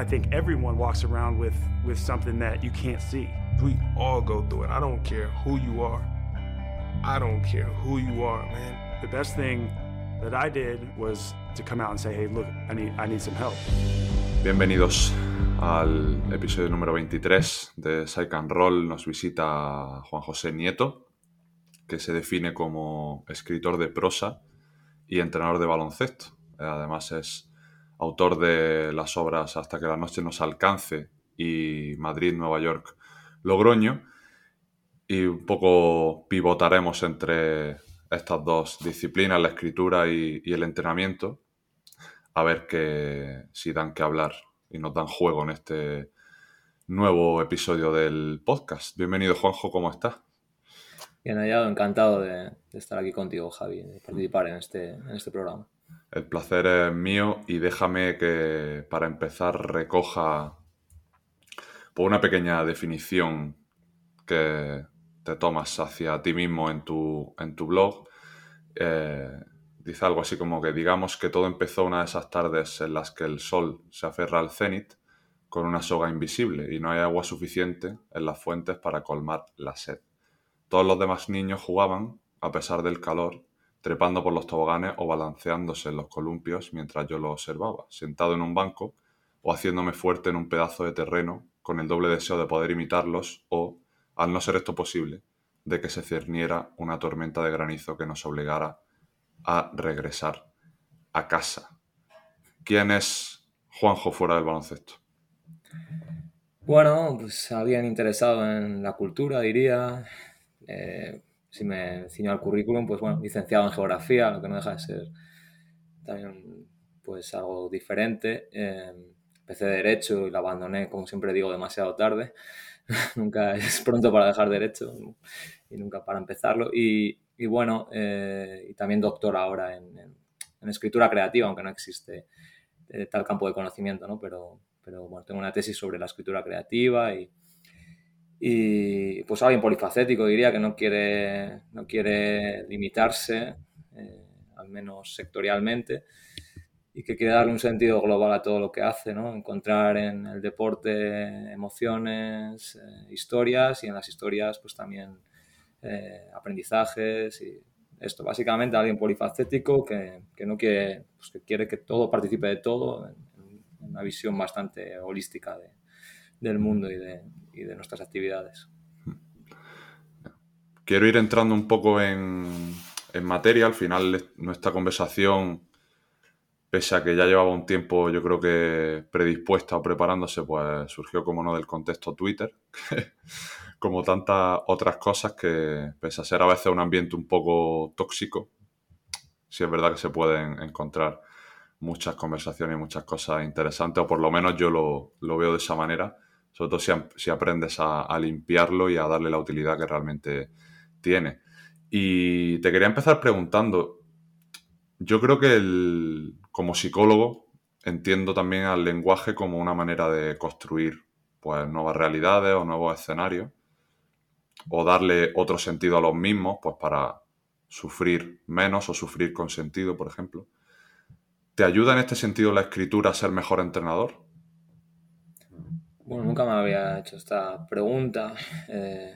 I think everyone walks around with, with something that you can't see. We all go through it. I don't care who you are. I don't care who you are, man. The best thing that I did was to come out and say, hey, look, I need, I need some help. Bienvenidos al episodio número 23 de Psych and Roll. Nos visita Juan José Nieto, que se define como escritor de prosa y entrenador de baloncesto. Además es autor de las obras Hasta que la noche nos alcance y Madrid, Nueva York, Logroño. Y un poco pivotaremos entre estas dos disciplinas, la escritura y, el entrenamiento, a ver que, si dan que hablar y nos dan juego en este nuevo episodio del podcast. Bienvenido, Juanjo, ¿cómo estás? Bien hallado, encantado de, de, estar aquí contigo, Javi, de participar en este, en este programa. El placer es mío y déjame que para empezar recoja por una pequeña definición que te tomas hacia ti mismo en tu, en tu blog. Eh, dice algo así como que digamos que todo empezó una de esas tardes en las que el sol se aferra al cenit con una soga invisible y no hay agua suficiente en las fuentes para colmar la sed. Todos los demás niños jugaban, a pesar del calor, trepando por los toboganes o balanceándose en los columpios mientras yo lo observaba, sentado en un banco o haciéndome fuerte en un pedazo de terreno con el doble deseo de poder imitarlos o, al no ser esto posible, de que se cerniera una tormenta de granizo que nos obligara a regresar a casa. ¿Quién es Juanjo fuera del baloncesto? Bueno, pues alguien interesado en la cultura, diría. Eh, si me ciño al currículum, pues bueno, licenciado en geografía, lo que no deja de ser también pues algo diferente. Eh, empecé Derecho y lo abandoné, como siempre digo, demasiado tarde. nunca es pronto para dejar Derecho y nunca para empezarlo. Y, y bueno, eh, y también doctor ahora en, en, escritura creativa, aunque no existe eh, tal campo de conocimiento, ¿no? Pero, pero bueno, tengo una tesis sobre la escritura creativa y, y pues alguien polifacético diría que no quiere, no quiere limitarse, eh, al menos sectorialmente, y que quiere darle un sentido global a todo lo que hace, ¿no? encontrar en el deporte emociones, eh, historias y en las historias pues también eh, aprendizajes y esto, básicamente alguien polifacético que, que no quiere, pues que quiere que todo participe de todo, en, en una visión bastante holística de, del mundo y de, y de, nuestras actividades. Quiero ir entrando un poco en, en, materia. Al final, nuestra conversación, pese a que ya llevaba un tiempo, yo creo que predispuesta o preparándose, pues surgió como no del contexto Twitter, como tantas otras cosas que, pese a ser a veces un ambiente un poco tóxico, sí es verdad que se pueden encontrar muchas conversaciones y muchas cosas interesantes, o por lo menos yo lo, lo veo de esa manera sobre todo si, aprendes a, a, limpiarlo y a darle la utilidad que realmente tiene. Y te quería empezar preguntando, yo creo que el, como psicólogo entiendo también al lenguaje como una manera de construir pues, nuevas realidades o nuevos escenarios, o darle otro sentido a los mismos, pues para sufrir menos o sufrir con sentido, por ejemplo. ¿Te ayuda en este sentido la escritura a ser mejor entrenador? Bueno, nunca me había hecho esta pregunta, eh,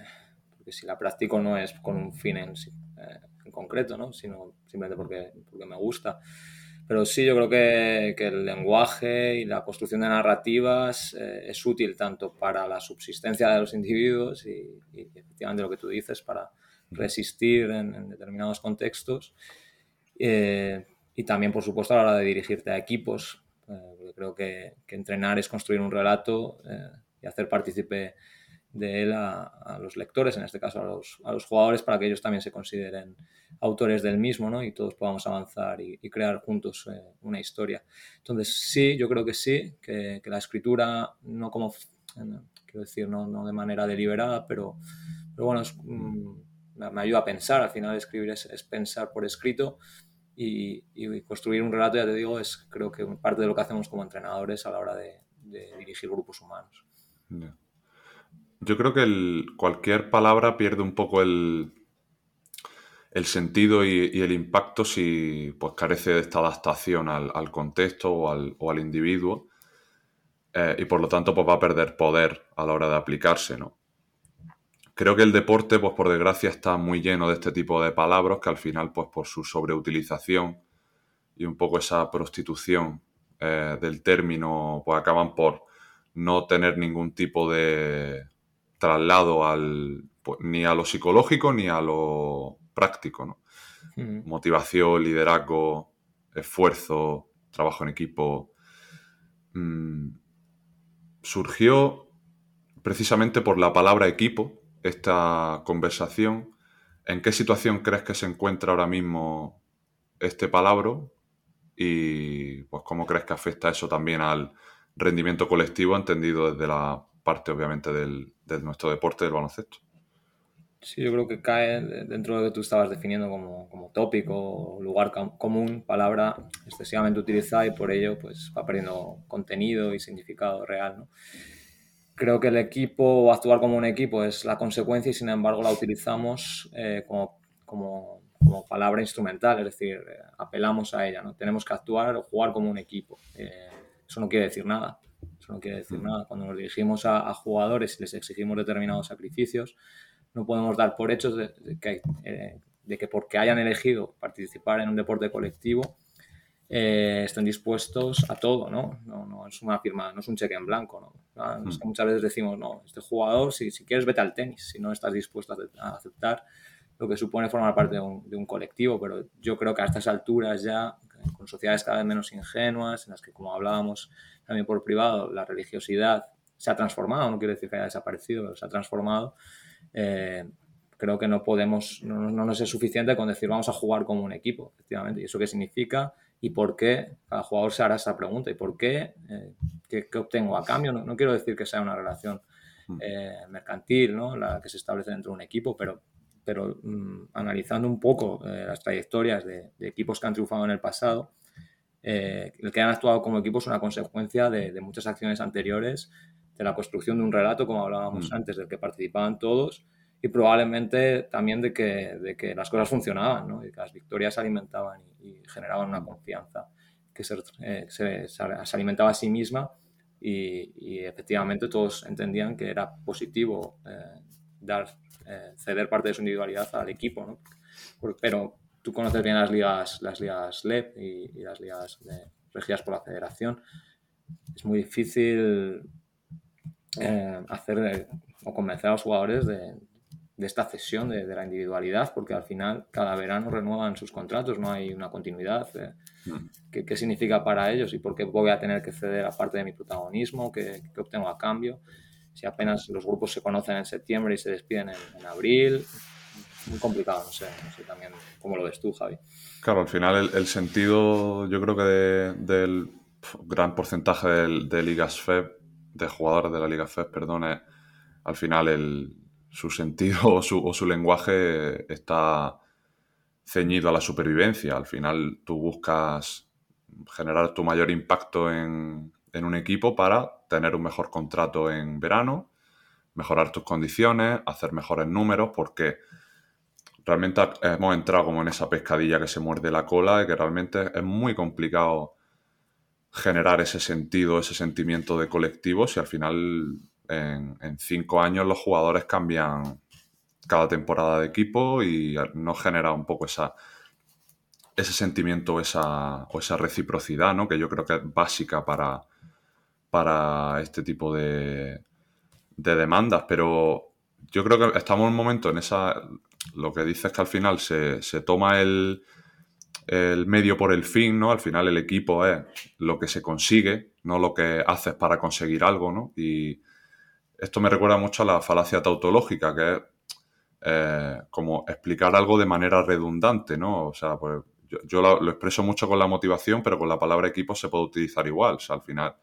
porque si la practico no es con un fin en, eh, en concreto, ¿no? sino simplemente porque, porque, me gusta. Pero sí, yo creo que, que el lenguaje y la construcción de narrativas eh, es útil tanto para la subsistencia de los individuos y, y efectivamente lo que tú dices, para resistir en, en determinados contextos. Eh, y también, por supuesto, a la hora de dirigirte a equipos, creo que, que, entrenar es construir un relato eh, y hacer partícipe de él a, a, los lectores, en este caso a los, a los, jugadores, para que ellos también se consideren autores del mismo ¿no? y todos podamos avanzar y, y crear juntos eh, una historia. Entonces, sí, yo creo que sí, que, que la escritura, no como, quiero decir, no, no, de manera deliberada, pero, pero bueno, es, mm, me ayuda a pensar, al final escribir es, es pensar por escrito y, construir un relato, ya te digo, es creo que parte de lo que hacemos como entrenadores a la hora de, dirigir grupos humanos. Yo creo que el, cualquier palabra pierde un poco el, el sentido y, el impacto si pues, carece de esta adaptación al, contexto o al, o al, individuo. eh, y por lo tanto pues va a perder poder a la hora de aplicarse, ¿no? Creo que el deporte, pues por desgracia, está muy lleno de este tipo de palabras que al final, pues por su sobreutilización y un poco esa prostitución eh, del término, pues acaban por no tener ningún tipo de traslado al, pues, ni a lo psicológico ni a lo práctico, ¿no? Motivación, liderazgo, esfuerzo, trabajo en equipo. Mm, surgió precisamente por la palabra equipo, esta conversación. ¿En qué situación crees que se encuentra ahora mismo este palabra? Y pues cómo crees que afecta eso también al rendimiento colectivo, entendido desde la parte, obviamente, del, de nuestro deporte del baloncesto. Sí, yo creo que cae dentro de lo que tú estabas definiendo como, como tópico, lugar común, palabra excesivamente utilizada y por ello pues va perdiendo contenido y significado real. ¿no? Creo que el equipo o actuar como un equipo es la consecuencia y sin embargo la utilizamos eh, como, como, como, palabra instrumental, es decir, eh, apelamos a ella, ¿no? Tenemos que actuar o jugar como un equipo. Eh, eso no quiere decir nada. Eso no quiere decir mm. nada. Cuando nos dirigimos a, a, jugadores y les exigimos determinados sacrificios, no podemos dar por hecho de, que, de que porque hayan elegido participar en un deporte colectivo, eh, estén dispuestos a todo, ¿no? ¿no? ¿no? es una firma, no es un cheque en blanco, ¿no? Mm. muchas veces decimos, no, este jugador, si, si quieres, vete al tenis, si no estás dispuesto a, aceptar lo que supone formar parte de un, de un, colectivo, pero yo creo que a estas alturas ya, con sociedades cada vez menos ingenuas, en las que, como hablábamos también por privado, la religiosidad se ha transformado, no quiero decir que haya desaparecido, pero se ha transformado, eh, creo que no podemos, no, no, nos es suficiente con decir vamos a jugar como un equipo, efectivamente. ¿Y eso qué significa? ¿Y por qué? Cada jugador se hará esa pregunta. ¿Y por qué? Eh, ¿qué, ¿qué, obtengo a cambio? No, no, quiero decir que sea una relación mm. eh, mercantil, ¿no? La que se establece dentro de un equipo, pero, pero mmm, analizando un poco eh, las trayectorias de, de, equipos que han triunfado en el pasado, eh, el que han actuado como equipo es una consecuencia de, de, muchas acciones anteriores, de la construcción de un relato, como hablábamos mm. antes, del que participaban todos y probablemente también de que, de que las cosas funcionaban, ¿no? y que las victorias se alimentaban y, y generaban una confianza que se, eh, se, se, alimentaba a sí misma y, y, efectivamente todos entendían que era positivo eh, dar, eh, ceder parte de su individualidad al equipo. ¿no? Pero tú conoces bien las ligas, las ligas LEP y, y las ligas de, regidas por la federación. Es muy difícil eh, hacer o convencer a los jugadores de, de esta cesión de, de, la individualidad, porque al final cada verano renuevan sus contratos, no hay una continuidad. Eh, mm. ¿qué, ¿qué, significa para ellos y por qué voy a tener que ceder a parte de mi protagonismo? ¿Qué, qué obtengo a cambio? Si apenas los grupos se conocen en septiembre y se despiden en, en abril, muy complicado, no sé, no sé también cómo lo ves tú, Javi. Claro, al final el, el sentido, yo creo que de, del gran porcentaje de, de ligas FEB, de jugadores de la Liga FEB, perdón, es al final el, su sentido o su, o su, lenguaje está ceñido a la supervivencia. Al final tú buscas generar tu mayor impacto en, en, un equipo para tener un mejor contrato en verano, mejorar tus condiciones, hacer mejores números, porque realmente hemos entrado como en esa pescadilla que se muerde la cola y que realmente es muy complicado generar ese sentido, ese sentimiento de colectivo si al final en, cinco años los jugadores cambian cada temporada de equipo y no genera un poco esa, ese sentimiento esa, o esa reciprocidad, ¿no? que yo creo que es básica para, para este tipo de, de demandas. Pero yo creo que estamos en un momento en esa... Lo que dices es que al final se, se toma el, el medio por el fin, ¿no? Al final el equipo es lo que se consigue, no lo que haces para conseguir algo, ¿no? Y, esto me recuerda mucho a la falacia tautológica, que es eh, como explicar algo de manera redundante, ¿no? O sea, pues yo, lo, expreso mucho con la motivación, pero con la palabra equipo se puede utilizar igual. O sea, al final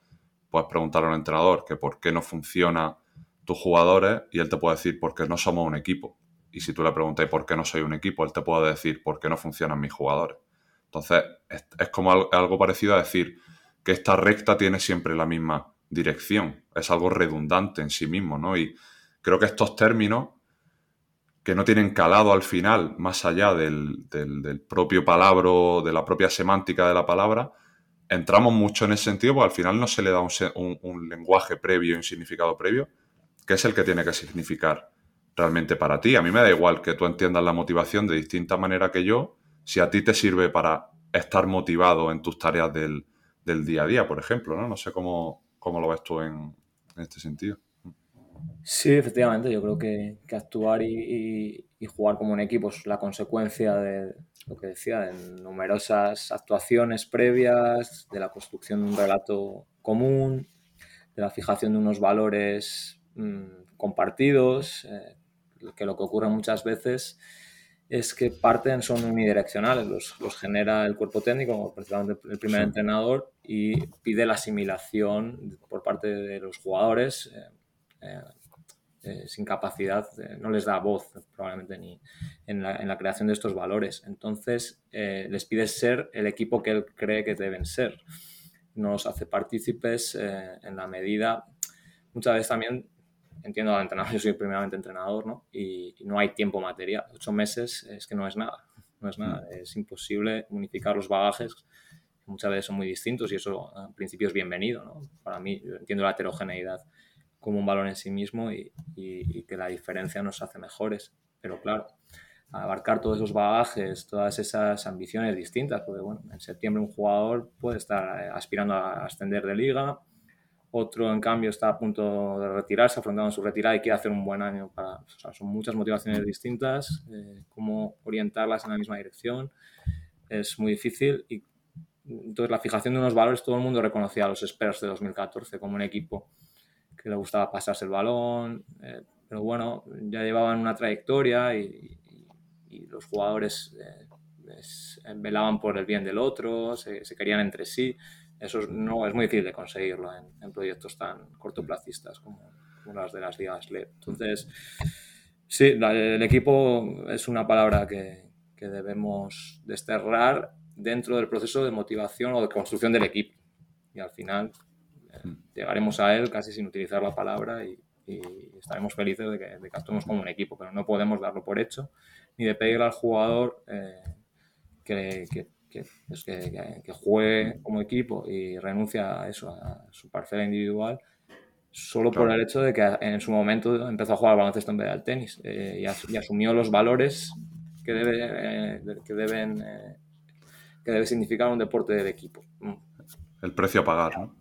puedes preguntar a un entrenador que por qué no funciona tus jugadores y él te puede decir por qué no somos un equipo. Y si tú le preguntas por qué no soy un equipo, él te puede decir por qué no funcionan mis jugadores. Entonces, es, como algo parecido a decir que esta recta tiene siempre la misma dirección. Es algo redundante en sí mismo, ¿no? Y creo que estos términos que no tienen calado al final, más allá del, del, del propio palabra, de la propia semántica de la palabra, entramos mucho en ese sentido porque al final no se le da un, lenguaje previo y un significado previo, que es el que tiene que significar realmente para ti. A mí me da igual que tú entiendas la motivación de distinta manera que yo, si a ti te sirve para estar motivado en tus tareas del, día a día, por ejemplo, ¿no? No sé cómo, cómo lo ves tú en, este sentido. Sí, efectivamente, yo creo que, actuar y, jugar como un equipo es la consecuencia de, lo que decía, en numerosas actuaciones previas, de la construcción de un relato común, de la fijación de unos valores mm, compartidos, eh, que lo que ocurre muchas veces es que parten son unidireccionales, los, los genera el cuerpo técnico, precisamente el primer entrenador, y pide la asimilación por parte de los jugadores. Eh, eh, eh, sin capacidad, eh, no les da voz probablemente ni en la, en la creación de estos valores. Entonces, eh, les pide ser el equipo que él cree que deben ser. Nos hace partícipes en la medida, muchas veces también, entiendo al entrenador, yo soy primeramente entrenador, ¿no? Y, no hay tiempo material. Ocho meses es que no es nada, no es nada. Mm. Es imposible unificar los bagajes muchas veces son muy distintos y eso en principio es bienvenido. ¿no? Para mí, yo entiendo la heterogeneidad como un valor en sí mismo y, que la diferencia nos hace mejores. Pero claro, abarcar todos esos bagajes, todas esas ambiciones distintas, porque bueno, en septiembre un jugador puede estar eh, aspirando a ascender de liga, otro en cambio está a punto de retirarse, afrontando su retirada y quiere hacer un buen año. Para, son muchas motivaciones distintas, eh, cómo orientarlas en la misma dirección es muy difícil y entonces la fijación de unos valores, todo el mundo reconocía a los Spurs de 2014 como un equipo que le gustaba pasarse el balón, eh, pero bueno, ya llevaban una trayectoria y, los jugadores eh, eh, velaban por el bien del otro, se, querían entre sí. Eso no es muy difícil de conseguirlo en, proyectos tan cortoplacistas como, las de las ligas LED. Entonces, sí, el equipo es una palabra que, que debemos desterrar dentro del proceso de motivación o de construcción del equipo. Y al final Mm. llegaremos a él casi sin utilizar la palabra y, estaremos felices de que, actuemos como un equipo, pero no podemos darlo por hecho ni de pedirle al jugador eh, pues que, que, juegue como equipo y renuncia a eso, a su parcela individual, solo por el hecho de que en su momento empezó a jugar al baloncesto en vez del tenis eh, y, asumió los valores que, debe, eh, que deben que debe significar un deporte del equipo. El precio a pagar, ¿no?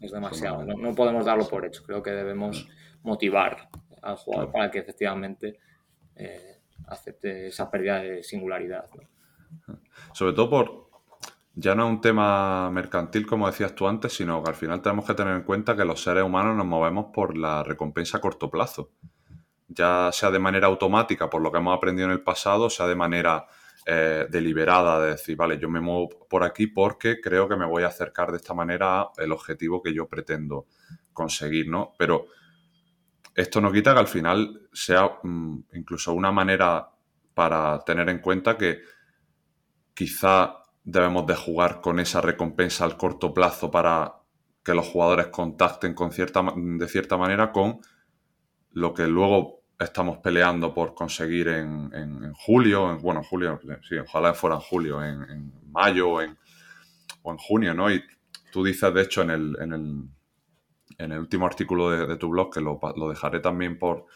es demasiado. No, podemos darlo por hecho. Creo que debemos motivar al jugador para que efectivamente eh, acepte esa pérdida de singularidad. Sobre todo por, ya no es un tema mercantil, como decías tú antes, sino que al final tenemos que tener en cuenta que los seres humanos nos movemos por la recompensa a corto plazo. Ya sea de manera automática, por lo que hemos aprendido en el pasado, sea de manera eh, deliberada de decir, vale, yo me muevo por aquí porque creo que me voy a acercar de esta manera el objetivo que yo pretendo conseguir, ¿no? Pero esto no quita que al final sea mm, incluso una manera para tener en cuenta que quizá debemos de jugar con esa recompensa al corto plazo para que los jugadores contacten con cierta, de cierta manera con lo que luego estamos peleando por conseguir en, julio, en, bueno, en julio, sí, ojalá fuera en julio, en, mayo o en, junio, ¿no? Y tú dices, de hecho, en el, en el, último artículo de, tu blog, que lo, dejaré también por,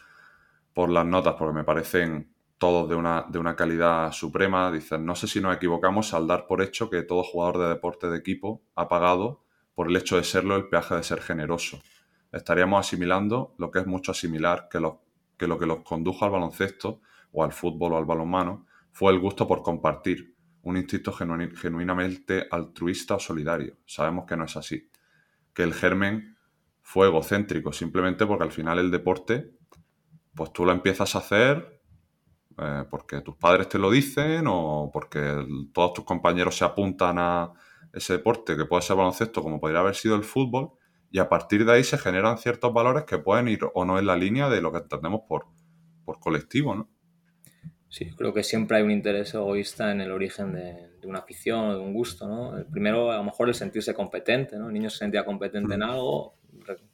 por las notas, porque me parecen todos de una, de una calidad suprema, dices, no sé si nos equivocamos al dar por hecho que todo jugador de deporte de equipo ha pagado por el hecho de serlo el peaje de ser generoso. Estaríamos asimilando lo que es mucho asimilar que los que lo que los condujo al baloncesto o al fútbol o al balonmano fue el gusto por compartir, un instinto genuinamente altruista o solidario. Sabemos que no es así, que el germen fue egocéntrico, simplemente porque al final el deporte, pues tú lo empiezas a hacer eh, porque tus padres te lo dicen o porque todos tus compañeros se apuntan a ese deporte que puede ser baloncesto como podría haber sido el fútbol y a partir de ahí se generan ciertos valores que pueden ir o no en la línea de lo que entendemos por, por colectivo, ¿no? Sí, creo que siempre hay un interés egoísta en el origen de, una afición o de un gusto, ¿no? El primero, a lo mejor, el sentirse competente, ¿no? El niño se sentía competente en mm. algo,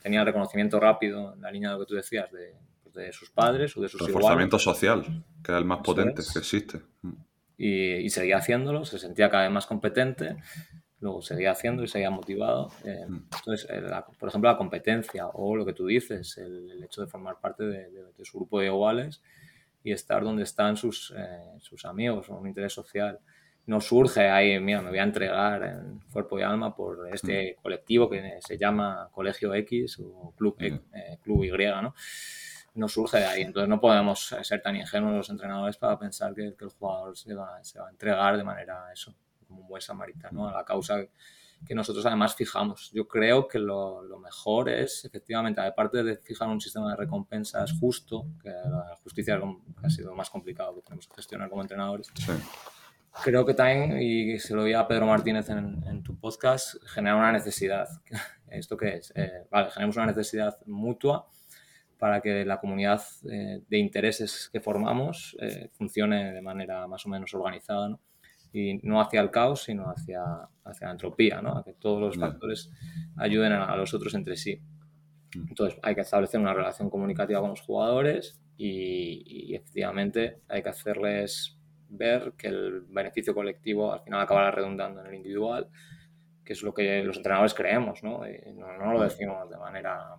tenía reconocimiento rápido en la línea de lo que tú decías, de, pues, sus padres o de sus Reforzamiento social, que es el más potente que existe. Y, y, seguía haciéndolo, se sentía cada vez más competente luego seguía haciendo y seguía motivado. Eh, Mm. entonces, eh, la- por ejemplo, la competencia o lo que tú dices, el, el hecho de formar parte de, de- de su grupo de iguales y estar donde están sus, eh, sus amigos, un interés social. No surge ahí, mira, me voy a entregar en cuerpo y alma por este colectivo que se llama Colegio X o Club, Mm. eh, Club Y, ¿no? No surge de ahí. Entonces no podemos ser tan ingenuos los entrenadores para pensar que, que el jugador se va, se va a entregar de manera eso, como un buen samaritano a la causa que nosotros además fijamos. Yo creo que lo, lo mejor es, efectivamente, aparte de fijar un sistema de recompensas justo, que la justicia ha sido más complicado que tenemos que gestionar como entrenadores, Sí. creo que también, y se lo oía a Pedro Martínez en, en tu podcast, genera una necesidad. ¿Esto qué es? Eh, vale, generamos una necesidad mutua para que la comunidad eh, de intereses que formamos eh, funcione de manera más o menos organizada, ¿no? Y no hacia el caos, sino hacia, hacia la entropía, ¿no? A que todos los factores ayuden a, a los otros entre sí. Entonces hay que establecer una relación comunicativa con los jugadores y, y efectivamente hay que hacerles ver que el beneficio colectivo al final acabará redundando en el individual, que es lo que los entrenadores creemos, ¿no? Y no, no lo decimos de manera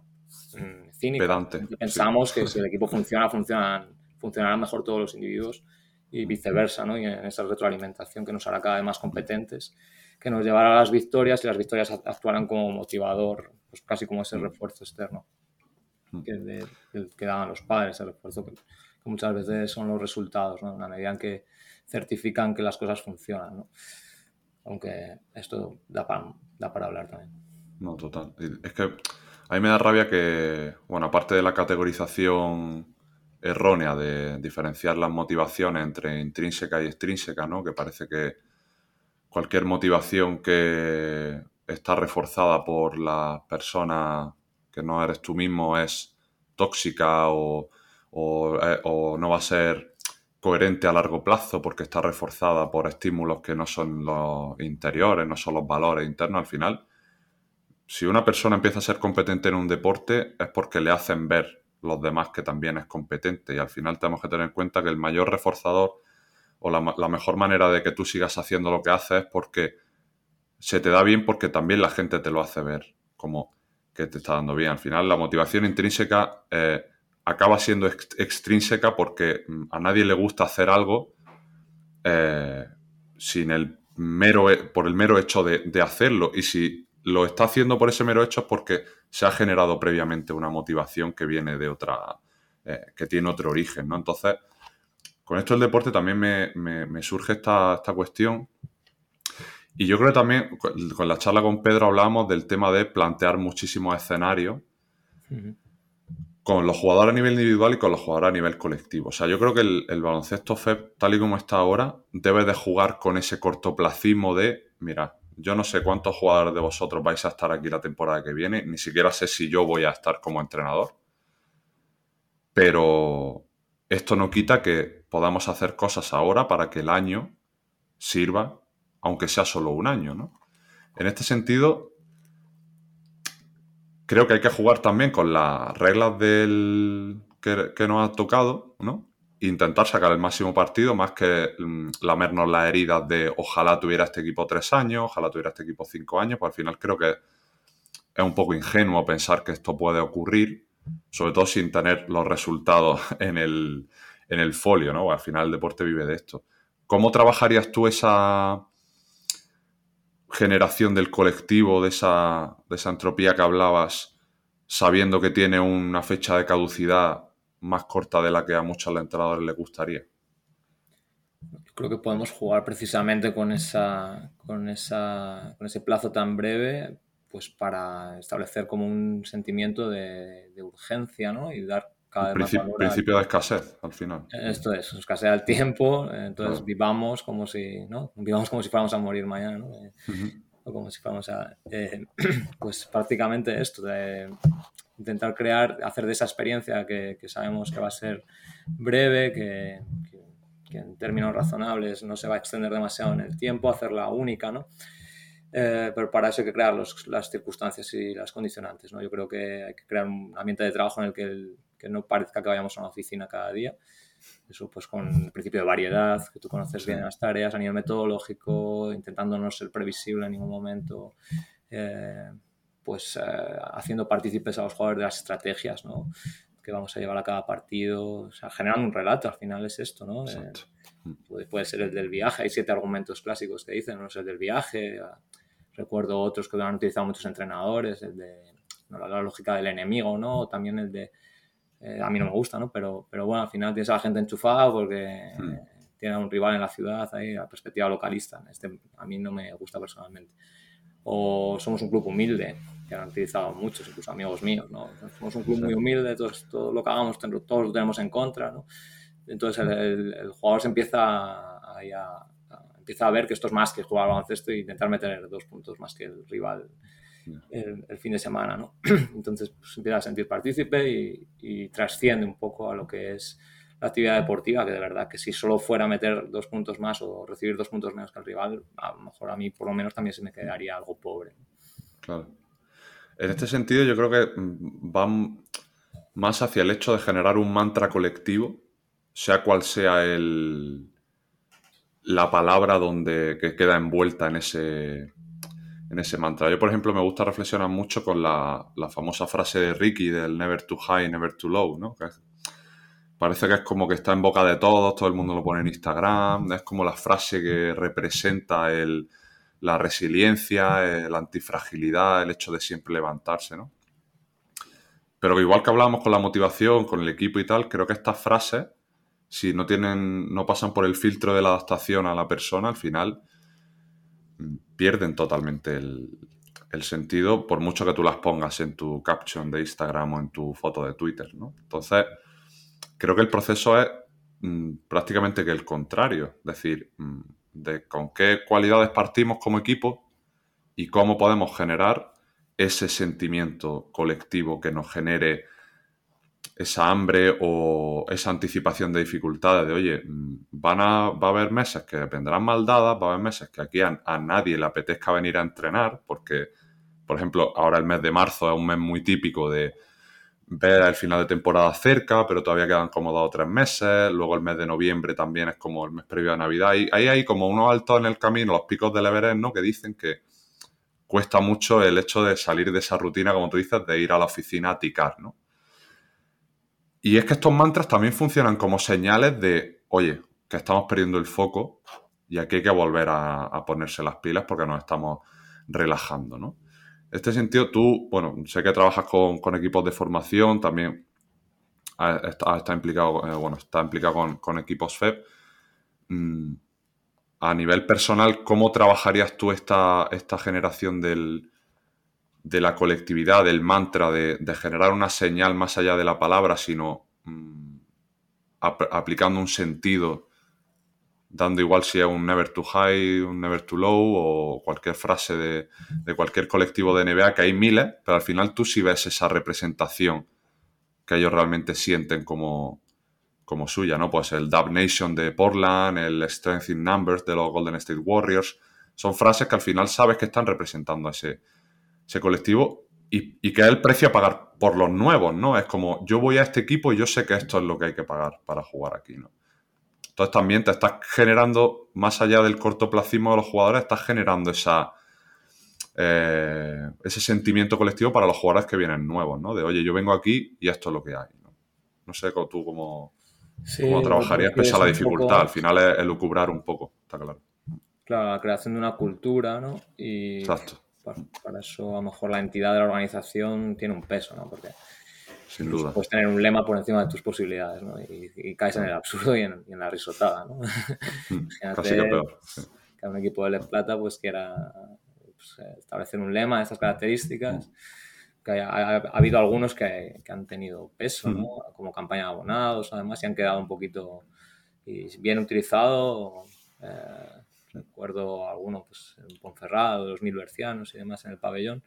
mm, cínica. Pedante, Pensamos sí. que si el equipo funciona, funcionan, funcionarán mejor todos los individuos y viceversa, ¿no? Y en esa retroalimentación que nos hará cada vez más competentes, que nos llevará a las victorias y las victorias act- actuarán como motivador, pues casi como ese refuerzo externo Mm. que, de- que- daban los padres, el refuerzo que, que muchas veces son los resultados, ¿no? En la medida en que certifican que las cosas funcionan, ¿no? Aunque esto da para, da para hablar también. No, total. Es que a mí me da rabia que, bueno, aparte de la categorización errónea de diferenciar las motivaciones entre intrínseca y extrínseca, ¿no? Que parece que cualquier motivación que está reforzada por la persona que no eres tú mismo es tóxica o, o, eh, o no va a ser coherente a largo plazo porque está reforzada por estímulos que no son los interiores, no son los valores internos al final si una persona empieza a ser competente en un deporte es porque le hacen ver los demás que también es competente y al final tenemos que tener en cuenta que el mayor reforzador o la, mejor manera de que tú sigas haciendo lo que haces es porque se te da bien porque también la gente te lo hace ver como que te está dando bien. Al final la motivación intrínseca eh, acaba siendo ex- extrínseca porque mm, a nadie le gusta hacer algo eh, sin el mero, por el mero hecho de, de hacerlo. Y si lo está haciendo por ese mero hecho es porque se ha generado previamente una motivación que viene de otra, eh, que tiene otro origen, ¿no? Entonces, con esto del deporte también me, me- me surge esta, esta cuestión. Y yo creo que también con, la charla con Pedro hablábamos del tema de plantear muchísimos escenarios con los jugadores a nivel individual y con los jugadores a nivel colectivo. O sea, yo creo que el, el baloncesto FEP, tal y como está ahora, debe de jugar con ese cortoplacismo de, mira, yo no sé cuántos jugadores de vosotros vais a estar aquí la temporada que viene, ni siquiera sé si yo voy a estar como entrenador, pero esto no quita que podamos hacer cosas ahora para que el año sirva, aunque sea solo un año, ¿no? En este sentido, creo que hay que jugar también con las reglas del que, nos ha tocado, ¿no? Intentar sacar el máximo partido, más que mm, lamernos las heridas de ojalá tuviera este equipo tres años, ojalá tuviera este equipo cinco años, pues al final creo que es un poco ingenuo pensar que esto puede ocurrir, sobre todo sin tener los resultados en el, en el folio, ¿no? Al final el deporte vive de esto. ¿Cómo trabajarías tú esa generación del colectivo, de esa, de esa entropía que hablabas, sabiendo que tiene una fecha de caducidad más corta de la que a muchos entrenadores les gustaría? Yo creo que podemos jugar precisamente con, esa, con, esa, con ese plazo tan breve pues para establecer como un sentimiento de, de urgencia ¿no? y dar cada vez más Princi- valor al- principio de escasez, al final. Esto es, escasea el tiempo, entonces Claro. vivamos como si, ¿no? Vivamos como si fuéramos a morir mañana, ¿no? O como si fuéramos a... eh, pues prácticamente esto, de intentar crear, hacer de esa experiencia que, que sabemos que va a ser breve, que, que- que en términos razonables no se va a extender demasiado en el tiempo, hacerla única, ¿no? Eh, pero para eso hay que crear los, las circunstancias y las condicionantes. ¿no? Yo creo que hay que crear un ambiente de trabajo en el que, el, que no parezca que vayamos a una oficina cada día. Eso pues con el principio de variedad, que tú conoces bien las tareas a nivel metodológico, intentando no ser previsible en ningún momento. Eh, pues eh, haciendo partícipes a los jugadores de las estrategias, ¿no? que vamos a llevar a cada partido, o sea, generando un relato, al final es esto, ¿no? Eh, puede, ser el del viaje, hay siete argumentos clásicos que dicen, no es el del viaje, recuerdo otros que lo han utilizado muchos entrenadores, el de ¿no? la, lógica del enemigo, ¿no? también el de, eh, a mí no me gusta, ¿no? Pero, pero bueno, al final tienes a la gente enchufada porque hmm. tiene a un rival en la ciudad, ahí, la perspectiva localista, este a mí no me gusta personalmente. O somos un club humilde, que han utilizado muchos, incluso amigos míos, ¿no? Somos un club muy humilde, todos, todo lo que hagamos, todos lo tenemos en contra, ¿no? Entonces el, el, jugador se empieza a, a, empieza a ver que esto es más que jugar baloncesto e intentar meter dos puntos más que el rival el, el fin de semana, ¿no? Entonces pues, empieza a sentir partícipe y, y, trasciende un poco a lo que es la actividad deportiva, que de verdad que si solo fuera a meter dos puntos más o recibir dos puntos menos que el rival, a lo mejor a mí por lo menos también se me quedaría algo pobre. Claro. En este sentido, yo creo que mm, van más hacia el hecho de generar un mantra colectivo, sea cual sea el, la palabra donde que queda envuelta en ese, en ese mantra. Yo, por ejemplo, me gusta reflexionar mucho con la, la famosa frase de Ricky del never too high, never too low, ¿no? Parece que es como que está en boca de todos, todo el mundo lo pone en Instagram, es como la frase que representa el, la resiliencia, la antifragilidad, el hecho de siempre levantarse, ¿no? Pero igual que hablábamos con la motivación, con el equipo y tal, creo que estas frases, si no tienen, no pasan por el filtro de la adaptación a la persona, al final mm, pierden totalmente el, sentido, por mucho que tú las pongas en tu caption de Instagram o en tu foto de Twitter, ¿no? Entonces, creo que el proceso es mmm, prácticamente que el contrario. Es decir, mmm, de con qué cualidades partimos como equipo y cómo podemos generar ese sentimiento colectivo que nos genere esa hambre o esa anticipación de dificultades de, oye, van a, va a haber meses que vendrán mal dadas, va a haber meses que aquí a nadie le apetezca venir a entrenar, porque, por ejemplo, ahora el mes de marzo es un mes muy típico de ver el final de temporada cerca, pero todavía quedan como dos o tres meses. Luego el mes de noviembre también es como el mes previo a Navidad. Y ahí hay como unos altos en el camino, los picos del Everest, ¿no? Que dicen que cuesta mucho el hecho de salir de esa rutina, como tú dices, de ir a la oficina a ticar, ¿no? Y es que estos mantras también funcionan como señales de, oye, que estamos perdiendo el foco y aquí hay que volver a, a ponerse las pilas porque nos estamos relajando, ¿no? Este sentido, tú, bueno, sé que trabajas con, equipos de formación, también está, implicado, eh, bueno, está implicado con, equipos FEP. Mm, a nivel personal, ¿cómo trabajarías tú esta, esta generación del, de la colectividad, del mantra, de, generar una señal más allá de la palabra, sino mm, ap aplicando un sentido dando igual si es un never too high, un never too low o cualquier frase de, de, cualquier colectivo de NBA, que hay miles, pero al final tú sí ves esa representación que ellos realmente sienten como, como suya, ¿no? Pues el Dub Nation de Portland, el Strength in Numbers de los Golden State Warriors, son frases que al final sabes que están representando a ese, ese colectivo y, y, que es el precio a pagar por los nuevos, ¿no? Es como, yo voy a este equipo y yo sé que esto es lo que hay que pagar para jugar aquí, ¿no? Entonces también te estás generando, más allá del cortoplacismo de los jugadores, estás generando esa, eh, ese sentimiento colectivo para los jugadores que vienen nuevos, ¿no? De, oye, yo vengo aquí y esto es lo que hay. No, no sé tú cómo, sí, cómo trabajarías pese a la dificultad. Poco... Al final es elucubrar un poco, está claro. Claro, la creación de una cultura, ¿no? Y Exacto. Para, para eso a lo mejor la entidad de la organización tiene un peso, ¿no? Porque sin duda. Puedes tener un lema por encima de tus posibilidades, ¿no? Y, y caes en el absurdo y en, y en la risotada, ¿no? Mm, casi lo peor. Sí. Que un equipo de Le Plata pues quiera pues, establecer un lema de estas características. Que haya, ha, ha, habido algunos que, que, han tenido peso, ¿no? Mm. Como campaña de abonados, además, y han quedado un poquito bien utilizado. Eh, recuerdo alguno, pues, en Ponferrado, los mil bercianos y demás en el pabellón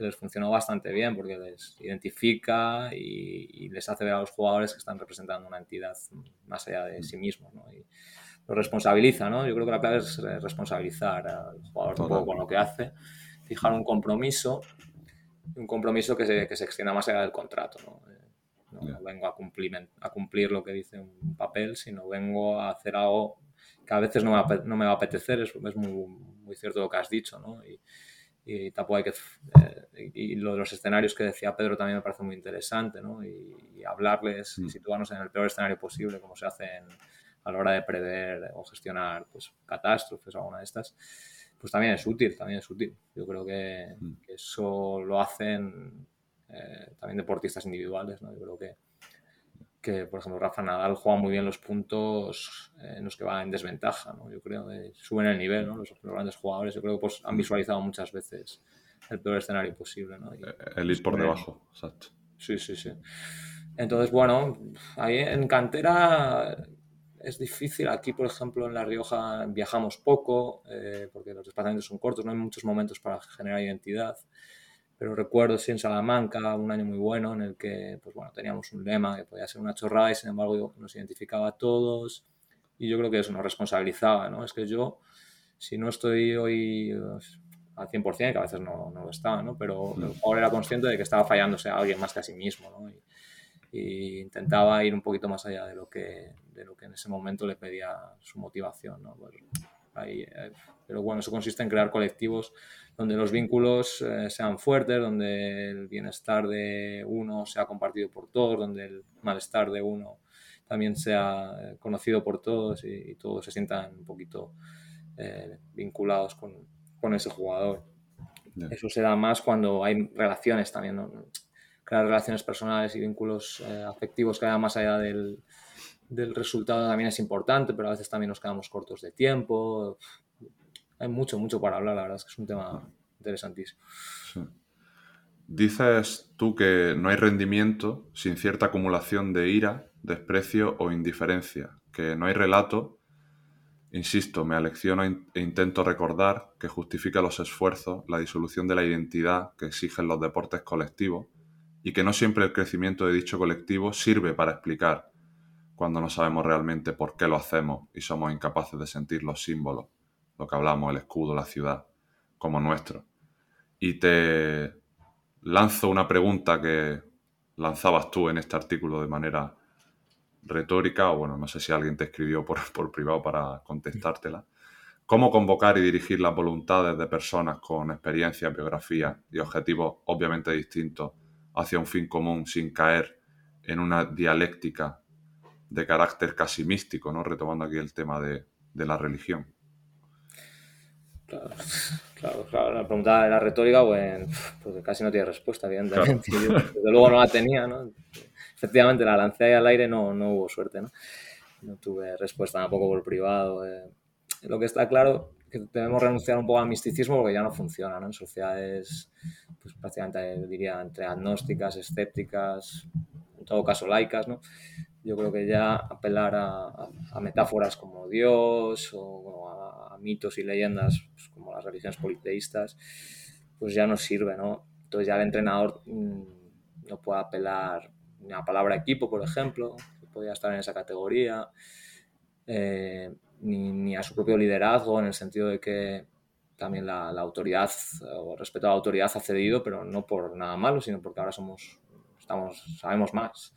que les funcionó bastante bien porque les identifica y, y, les hace ver a los jugadores que están representando una entidad más allá de sí mismos. ¿no? Y, lo responsabiliza, ¿no? Yo creo que la clave es responsabilizar al jugador un poco con lo que hace, fijar un compromiso, un compromiso que se, que se extienda más allá del contrato, ¿no? No, vengo a cumplir, a cumplir lo que dice un papel, sino vengo a hacer algo que a veces no me, no me va a apetecer, es, es muy, muy, cierto lo que has dicho, ¿no? Y, y tampoco hay que... Eh, y lo de los escenarios que decía Pedro también me parece muy interesante, ¿no? Y, hablarles y mm. situarnos en el peor escenario posible, como se hace a la hora de prever o gestionar pues, catástrofes o alguna de estas, pues también es útil, también es útil. Yo creo que, mm. que eso lo hacen eh, también deportistas individuales, ¿no? Yo creo que, que, por ejemplo, Rafa Nadal juega muy bien los puntos en los que va en desventaja, ¿no? Yo creo que suben el nivel, ¿no? Los, grandes jugadores, yo creo que pues, han visualizado muchas veces el peor escenario posible, ¿no? Eh, el ir por debajo, exacto. Sí, sí, sí. Entonces, bueno, ahí en cantera es difícil. Aquí, por ejemplo, en La Rioja viajamos poco eh, porque los desplazamientos son cortos, no hay muchos momentos para generar identidad pero recuerdo sí en Salamanca un año muy bueno en el que pues bueno, teníamos un lema que podía ser una chorrada y sin embargo nos identificaba a todos y yo creo que eso nos responsabilizaba, ¿no? Es que yo, si no estoy hoy pues, al 100%, que a veces no, no lo estaba, ¿no? Pero el jugador era consciente de que estaba fallándose a alguien más que a sí mismo, ¿no? Y, intentaba ir un poquito más allá de lo que, de lo que en ese momento le pedía su motivación, ¿no? Pues, eh, pero bueno, eso consiste en crear colectivos donde los vínculos eh, sean fuertes, donde el bienestar de uno sea compartido por todos, donde el malestar de uno también sea eh, conocido por todos y, todos se sientan un poquito vinculados con, con, ese jugador. Eso se da más cuando hay relaciones también, crear relaciones personales y vínculos afectivos que vayan más allá del, del resultado también es importante, pero a veces también nos quedamos cortos de tiempo. Hay mucho, mucho para hablar, la verdad es que es un tema interesantísimo. Dices tú que no hay rendimiento sin cierta acumulación de ira, desprecio o indiferencia, que no hay relato, insisto, me alecciono e intento recordar que justifica los esfuerzos, la disolución de la identidad que exigen los deportes colectivos y que no siempre el crecimiento de dicho colectivo sirve para explicar cuando no sabemos realmente por qué lo hacemos y somos incapaces de sentir los símbolos, lo que hablamos, el escudo, la ciudad, como nuestro. Y te lanzo una pregunta que lanzabas tú en este artículo de manera retórica, o bueno, no sé si alguien te escribió por, privado para contestártela. ¿Cómo convocar y dirigir las voluntades de personas con experiencia, biografía y objetivos obviamente distintos hacia un fin común sin caer en una dialéctica de carácter casi místico, ¿no? Retomando aquí el tema de, la religión. Claro, claro, La pregunta de la retórica, pues, pues casi no tiene respuesta, evidentemente. desde luego no la tenía, ¿no? Efectivamente, la lancé ahí al aire, no, no hubo suerte, ¿no? No tuve respuesta tampoco por privado. Eh. Lo que está claro es que debemos renunciar un poco al misticismo porque ya no funciona, ¿no? En sociedades, pues prácticamente diría entre agnósticas, escépticas, en todo caso laicas, ¿no? Yo creo que ya apelar a, metáforas como Dios o a, mitos y leyendas pues, como las religiones politeístas, pues ya no sirve, ¿no? Entonces ya el entrenador mm, no puede apelar ni a la palabra equipo, por ejemplo, que podría estar en esa categoría, eh, ni, a su propio liderazgo, en el sentido de que también la, autoridad o respeto a la autoridad ha cedido, pero no por nada malo, sino porque ahora somos, estamos, sabemos más.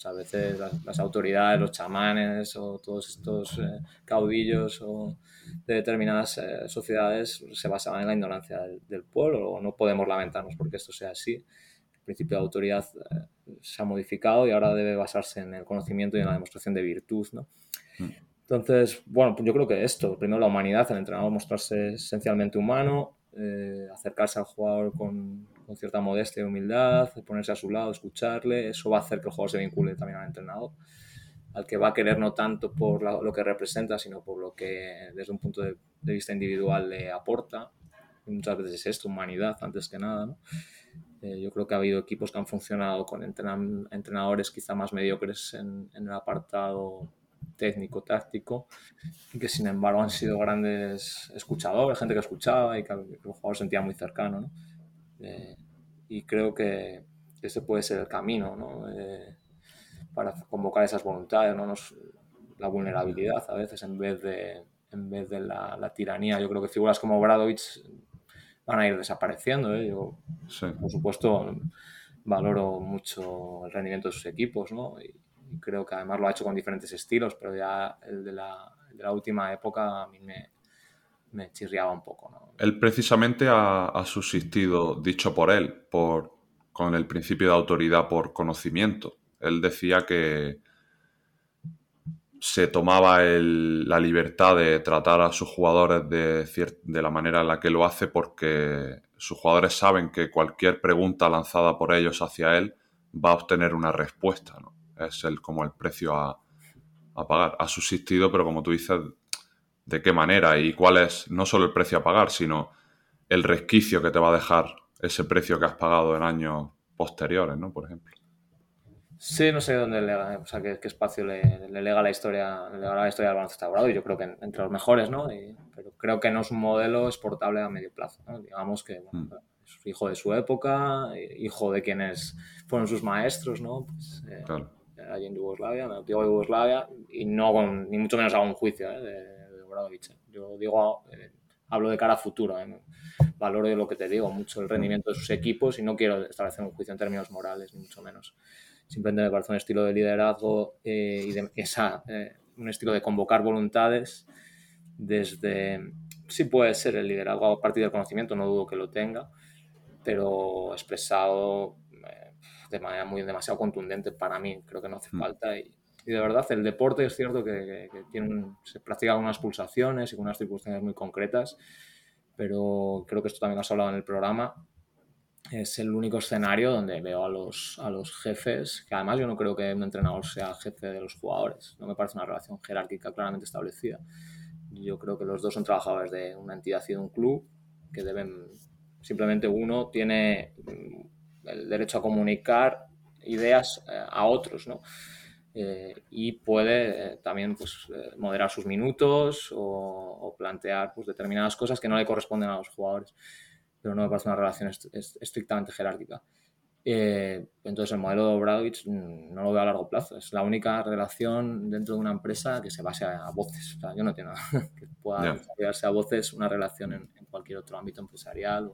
Muchas veces las, autoridades, los chamanes o todos estos eh, caudillos o de determinadas eh, sociedades se basaban en la ignorancia del, pueblo. O no podemos lamentarnos porque esto sea así. El principio de autoridad eh, se ha modificado y ahora debe basarse en el conocimiento y en la demostración de virtud. ¿no? Mm. Entonces, bueno, pues yo creo que esto, primero la humanidad, el entrenador mostrarse esencialmente humano, acercarse al jugador con, con cierta modestia y humildad, ponerse a su lado, escucharle, eso va a hacer que el jugador se vincule también al entrenador, al que va a querer no tanto por lo que representa, sino por lo que desde un punto de, vista individual le aporta. Muchas veces es esto, humanidad antes que nada. Eh, yo creo que ha habido equipos que han funcionado con entrenadores quizá más mediocres en, el apartado técnico, táctico, y que sin embargo han sido grandes escuchadores, gente que escuchaba y que el jugador sentía muy cercano. ¿no? Eh, y creo que ese puede ser el camino ¿no? Eh, para convocar esas voluntades. ¿no? Nos, la vulnerabilidad a veces en vez de, en vez de la, tiranía. Yo creo que figuras como Bradovich van a ir desapareciendo. ¿eh? Yo, por supuesto, valoro mucho el rendimiento de sus equipos, ¿no? Y, creo que además lo ha hecho con diferentes estilos, pero ya el de la, de la última época a mí me, me chirriaba un poco. ¿no? Él precisamente ha, subsistido, dicho por él, por, con el principio de autoridad por conocimiento. Él decía que se tomaba la libertad de tratar a sus jugadores de, de, la manera en la que lo hace porque sus jugadores saben que cualquier pregunta lanzada por ellos hacia él va a obtener una respuesta. ¿no? Es el, como el precio a, a pagar. Ha subsistido, pero como tú dices, de qué manera y cuál es no solo el precio a pagar, sino el resquicio que te va a dejar ese precio que has pagado en años posteriores, ¿no? Por ejemplo. Sí, no sé dónde lega, o sea, qué, espacio le, lega la historia, le lega la historia del baloncesto y yo creo que entre los mejores, ¿no? pero creo que no es un modelo exportable a medio plazo, Digamos que mm. es hijo de su época, hijo de quienes fueron sus maestros, ¿no? Pues, eh, claro. Allí en Yugoslavia, me digo Yugoslavia, y no con, ni mucho menos hago un juicio ¿eh? de, yo digo, eh, hablo de cara a futuro. ¿eh? Valoro de lo que te digo, mucho el rendimiento de sus equipos y no quiero establecer un juicio en términos morales, ni mucho menos. Simplemente me parece un estilo de liderazgo eh, y de esa, un estilo de convocar voluntades desde, sí puede ser el liderazgo a partir del conocimiento, no dudo que lo tenga, pero expresado de manera muy demasiado contundente para mí, creo que no hace mm. falta y, y de verdad, el deporte es cierto que, se practican unas pulsaciones y unas circunstancias muy concretas, pero creo que esto también has hablado en el programa. Es el único escenario donde veo a los, a los jefes, que además yo no creo que un entrenador sea jefe de los jugadores, no me parece una relación jerárquica claramente establecida. Yo creo que los dos son trabajadores de una entidad y de un club que deben, simplemente uno tiene el derecho a comunicar ideas eh, a otros, ¿no? Eh, y puede eh, también pues, eh, moderar sus minutos o, plantear pues, determinadas cosas que no le corresponden a los jugadores. Pero no me parece una relación estrictamente jerárquica. entonces el modelo de Obradovich mm, no lo veo a largo plazo. Es la única relación dentro de una empresa que se base a, voces. O sea, yo no entiendo que pueda desarrollarse a voces una relación en, cualquier otro ámbito empresarial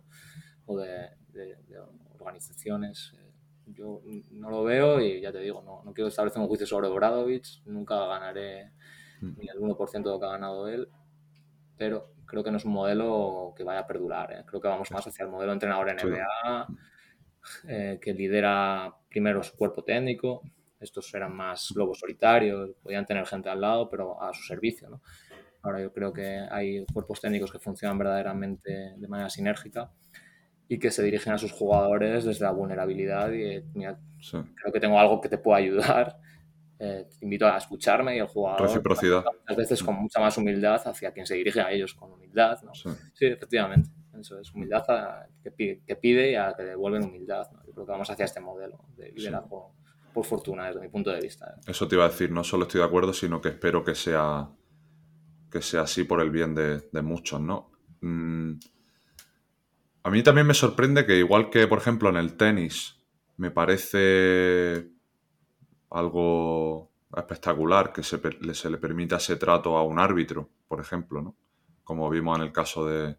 o, de, de, organizaciones yo no lo veo y ya te digo, no, no quiero establecer un juicio sobre Bradovich, nunca ganaré mm. ni el 1% de lo que ha ganado él, pero creo que no es un modelo que vaya a perdurar. ¿eh? Creo que vamos más hacia el modelo entrenador NBA, eh, que lidera primero su cuerpo técnico. Estos eran más lobos solitarios, podían tener gente al lado, pero a su servicio. ¿no? Ahora yo creo que hay cuerpos técnicos que funcionan verdaderamente de manera sinérgica y que se dirigen a sus jugadores desde la vulnerabilidad y mira, creo que tengo algo que te pueda ayudar. Eh, te invito a escucharme y el jugador Reciprocidad. a veces con mucha más humildad hacia quien se dirige a ellos con humildad. ¿no? Sí. efectivamente. Eso es humildad que, pide, que, pide, y a que devuelven humildad. ¿no? Yo creo que vamos hacia este modelo de liderazgo, por fortuna, desde mi punto de vista. ¿eh? Eso te iba a decir, no solo estoy de acuerdo, sino que espero que sea, que sea así por el bien de, de muchos, ¿no? Mm, a mí también me sorprende que, igual que, por ejemplo, en el tenis, me parece algo espectacular que se, le permita ese trato a un árbitro, por ejemplo, ¿no? Como vimos en el caso de,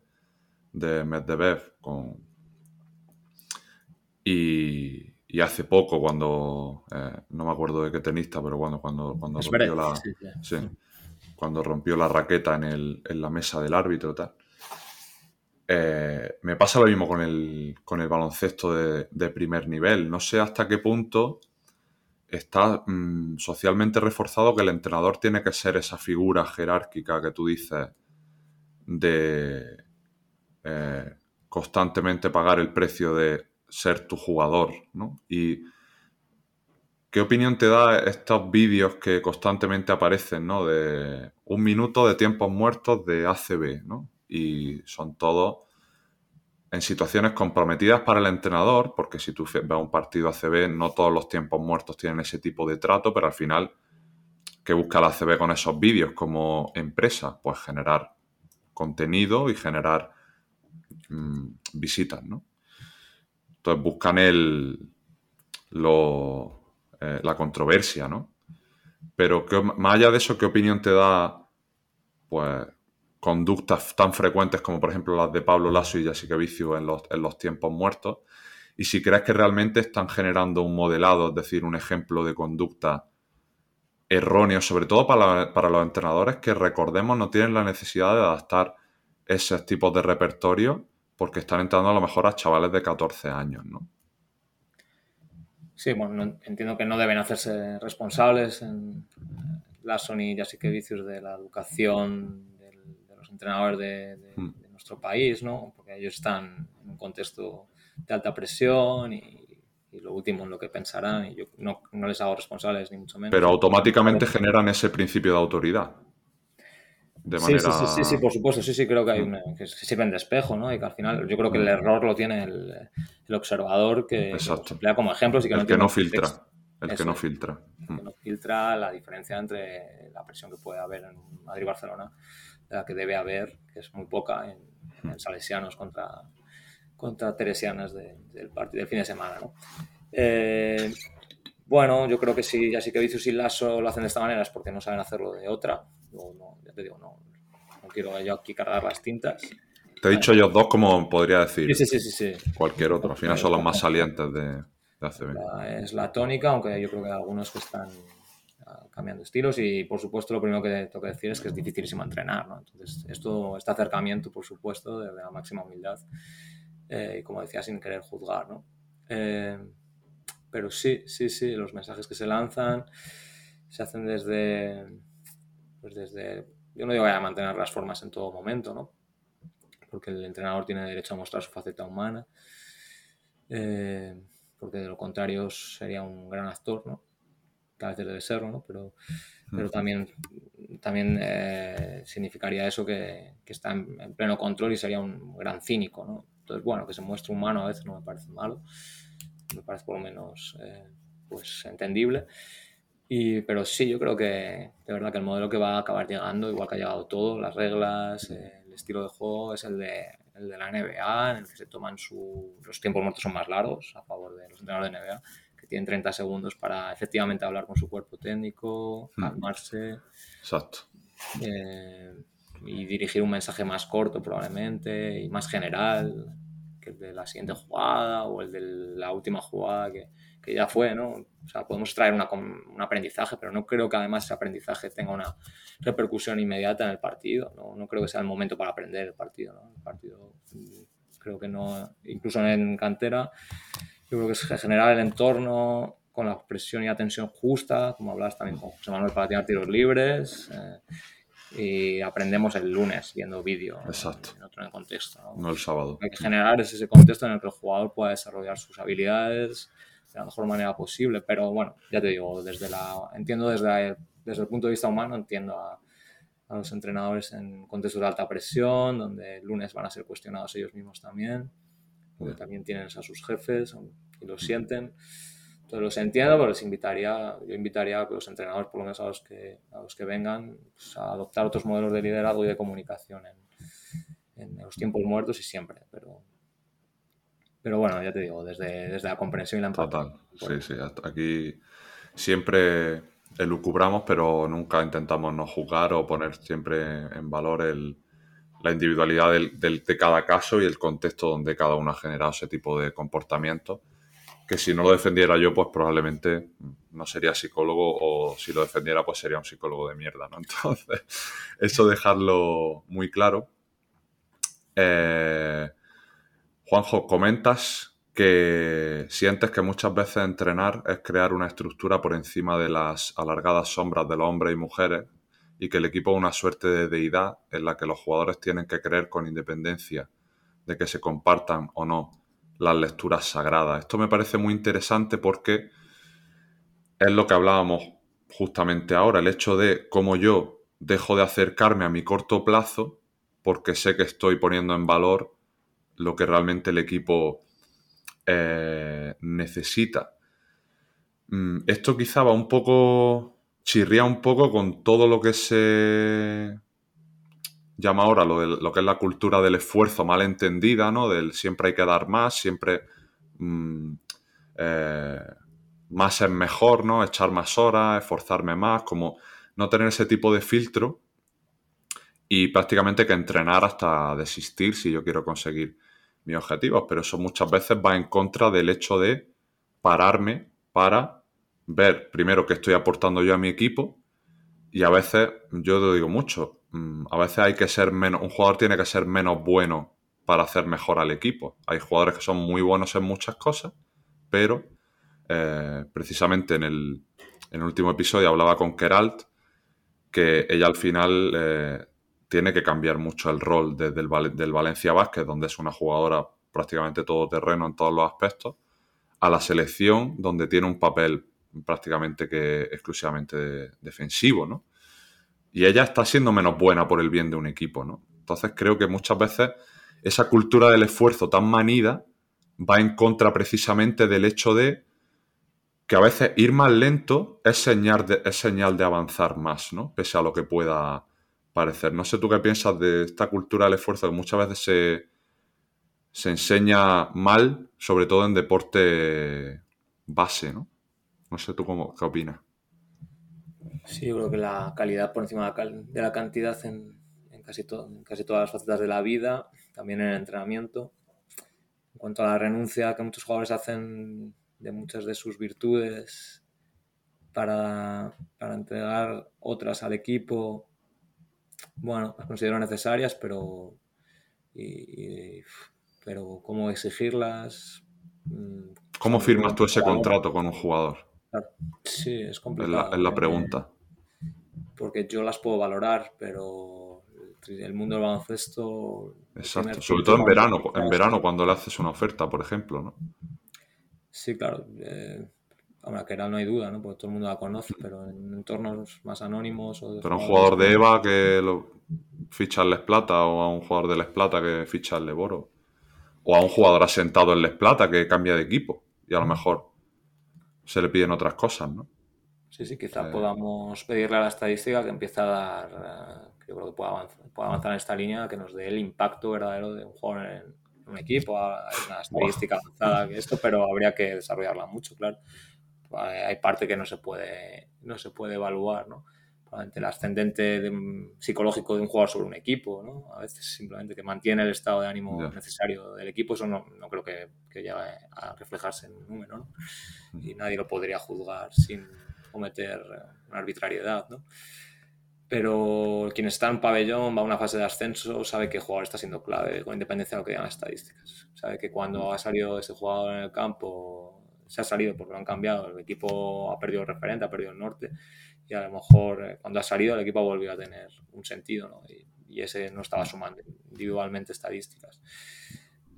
de Medvedev. Con... Y, hace poco, cuando. Eh, no me acuerdo de qué tenista, pero cuando, cuando, cuando rompió la. cuando rompió la raqueta en, el, en la mesa del árbitro, tal. Eh, me pasa lo mismo con el, con el baloncesto de, primer nivel. No sé hasta qué punto está mm, socialmente reforzado que el entrenador tiene que ser esa figura jerárquica que tú dices de eh, constantemente pagar el precio de ser tu jugador, ¿no? Y ¿qué opinión te da estos vídeos que constantemente aparecen, ¿no? De un minuto de tiempos muertos de ACB, ¿no? Y son todos en situaciones comprometidas para el entrenador, porque si tú ves un partido ACB, no todos los tiempos muertos tienen ese tipo de trato, pero al final, ¿qué busca la ACB con esos vídeos como empresa? Pues generar contenido y generar mm, visitas, ¿no? Entonces buscan el, lo, eh, la controversia, ¿no? Pero más allá de eso, ¿qué opinión te da, pues, conductas tan frecuentes como, por ejemplo, las de Pablo Lasso y Jessica Viciu en los, en los tiempos muertos? Y si crees que realmente están generando un modelado, es decir, un ejemplo de conducta erróneo, sobre todo para, para los entrenadores que, recordemos, no tienen la necesidad de adaptar esos tipos de repertorio porque están entrando a lo mejor a chavales de 14 años, ¿no? Sí, bueno, entiendo que no deben hacerse responsables en la Sony y que vicios de la educación entrenadores de, hmm. de, nuestro país, ¿no? Porque ellos están en un contexto de alta presión y, lo último en lo que pensarán y yo no, no, les hago responsables ni mucho menos. Pero automáticamente generan ese principio de autoridad sí, sí, sí, sí, por supuesto, sí, sí, creo que hay una, que sirven de espejo, ¿no? Y que al final yo creo que el error lo tiene el, el observador que, emplea como ejemplos y que el no que no filtra. El que no filtra. El que no filtra la diferencia entre la presión que puede haber en Madrid-Barcelona de la que debe haber, que es muy poca, en, salesianos contra, contra teresianas del partido del fin de semana, ¿no? Eh, bueno, yo creo que si ya sí que Vicius y Lasso lo hacen de esta manera es porque no saben hacerlo de otra. No, ya te digo, no, no quiero yo aquí cargar las tintas. Te he dicho ellos dos como podría decir sí, sí, sí, sí, cualquier otro. Al final son los más salientes de, de ACB. es la tónica, aunque yo creo que hay algunos que están cambiando estilos y por supuesto lo primero que tengo que decir es que es dificilísimo entrenar. ¿no? Entonces, esto, este acercamiento, por supuesto, de la máxima humildad eh, y como decía, sin querer juzgar. ¿no? Eh, pero sí, sí, sí, los mensajes que se lanzan se hacen desde, pues desde, yo no digo que a mantener las formas en todo momento, ¿no? Porque el entrenador tiene derecho a mostrar su faceta humana, eh, porque de lo contrario sería un gran actor, ¿no? A veces debe serlo, ¿no? Pero, pero también, también eh, significaría eso que, que está en, en, pleno control y sería un gran cínico, ¿no? Entonces, bueno, que se muestre humano a veces no me parece malo me parece por lo menos eh, pues entendible. Y, pero sí, yo creo que de verdad que el modelo que va a acabar llegando, igual que ha llegado todo, las reglas, el estilo de juego, es el de, el de la NBA, en el que se toman su, los tiempos muertos son más largos a favor de los entrenadores de NBA, que tienen 30 segundos para efectivamente hablar con su cuerpo técnico, hmm. calmarse. Exacto. Eh, y dirigir un mensaje más corto probablemente y más general el de la siguiente jugada o el de la última jugada que, que ya fue, ¿no? O sea, podemos traer una, un aprendizaje, pero no creo que además ese aprendizaje tenga una repercusión inmediata en el partido, ¿no? No creo que sea el momento para aprender el partido, ¿no? El partido mm, creo que no, incluso en cantera, yo creo que es generar el entorno con la presión y la tensión justa, como hablas también con José Manuel para tirar tiros libres. Eh, y aprendemos el lunes viendo vídeo Exacto. en otro contexto. ¿no? no el sábado. Hay que generar ese contexto en el que el jugador pueda desarrollar sus habilidades de la mejor manera posible, pero bueno, ya te digo, desde la, entiendo desde, desde el punto de vista humano, entiendo a, a los entrenadores en contextos de alta presión, donde el lunes van a ser cuestionados ellos mismos también, porque también tienen a sus jefes y lo sienten. Entonces los entiendo, pero les invitaría, yo invitaría a los entrenadores, por lo menos a los que, a los que vengan, pues, a adoptar otros modelos de liderazgo y de comunicación en, en, los tiempos muertos y siempre. Pero, pero bueno, ya te digo, desde, desde la comprensión y la empatía. Total, sí, sí. Aquí siempre elucubramos, pero nunca intentamos no juzgar o poner siempre en valor el, la individualidad del, de cada caso y el contexto donde cada uno ha generado ese tipo de comportamiento que si no lo defendiera yo, pues probablemente no sería psicólogo o si lo defendiera, pues sería un psicólogo de mierda, ¿no? Entonces, eso dejarlo muy claro. Eh, Juanjo, comentas que sientes que muchas veces entrenar es crear una estructura por encima de las alargadas sombras de los hombres y mujeres y que el equipo es una suerte de deidad en la que los jugadores tienen que creer con independencia de que se compartan o no las lecturas sagradas. Esto me parece muy interesante porque es lo que hablábamos justamente ahora, el hecho de cómo yo dejo de acercarme a mi corto plazo porque sé que estoy poniendo en valor lo que realmente el equipo eh, necesita. Mm, esto quizá va un poco, chirría un poco con todo lo que se llama ahora lo, que es la cultura del esfuerzo mal entendida, ¿no? Del siempre hay que dar más, siempre... Mm, eh, más es mejor, ¿no? Echar más horas, esforzarme más, como no tener ese tipo de filtro y prácticamente que entrenar hasta desistir si yo quiero conseguir mis objetivos, pero eso muchas veces va en contra del hecho de pararme para ver primero qué estoy aportando yo a mi equipo y a veces, yo lo digo mucho, mm, a veces hay que ser menos, un jugador tiene que ser menos bueno para hacer mejor al equipo. Hay jugadores que son muy buenos en muchas cosas, pero eh, precisamente en el, en el, último episodio hablaba con Keralt que ella al final eh, tiene que cambiar mucho el rol desde el, del Valencia Vázquez, donde es una jugadora prácticamente todoterreno en todos los aspectos, a la selección, donde tiene un papel prácticamente que exclusivamente defensivo, ¿no? Y ella está siendo menos buena por el bien de un equipo, ¿no? Entonces creo que muchas veces esa cultura del esfuerzo tan manida va en contra precisamente del hecho de que a veces ir más lento es señal de, es señal de avanzar más, ¿no? Pese a lo que pueda parecer. No sé tú qué piensas de esta cultura del esfuerzo que muchas veces se, se enseña mal, sobre todo en deporte base, ¿no? No sé tú cómo, qué opinas. Sí, yo creo que la calidad por encima de la cantidad en, casi, en casi todas las facetas de la vida, también en el entrenamiento. En cuanto a la renuncia que muchos jugadores hacen de muchas de sus virtudes para, para entregar otras al equipo bueno, las considero necesarias, pero, pero cómo exigirlas. Mm, ¿Cómo firmas tú ese contrato con un jugador? Sí, es complicado. Es la, pregunta. Porque yo las puedo valorar, pero el mundo del baloncesto. Exacto, sobre todo en verano, en verano cuando le haces una oferta, por ejemplo, ¿no? Sí, claro. Eh, Ahora, que era no hay duda, ¿no? Porque todo el mundo la conoce, pero en entornos más anónimos. O pero un jugador de EVA que lo ficha en Les Plata o a un jugador de Les Plata que ficha en Leboro. O a un jugador asentado en Les Plata que cambia de equipo y a lo mejor se le piden otras cosas, ¿no? Sí, sí, quizás eh. podamos pedirle a la estadística que empiece a dar, eh, yo creo que pueda avanzar, avanzar, en esta línea, que nos dé el impacto verdadero de un jugador en, un equipo. Hay una estadística avanzada que esto, pero habría que desarrollarla mucho, claro hay parte que no se puede, no se puede evaluar, ¿no? El ascendente psicológico de un jugador sobre un equipo, ¿no? A veces simplemente que mantiene el estado de ánimo necesario del equipo, eso no, no creo que, que, llegue a reflejarse en un número, ¿no? Y nadie lo podría juzgar sin cometer una arbitrariedad, ¿no? Pero quien está en pabellón, va a una fase de ascenso, sabe que el jugador está siendo clave, con independencia de lo que digan las estadísticas. Sabe que cuando ha salido ese jugador en el campo se ha salido porque lo han cambiado, el equipo ha perdido el referente, ha perdido el norte y a lo mejor eh, cuando ha salido el equipo ha volvido a tener un sentido ¿no? y, ese no estaba sumando individualmente estadísticas.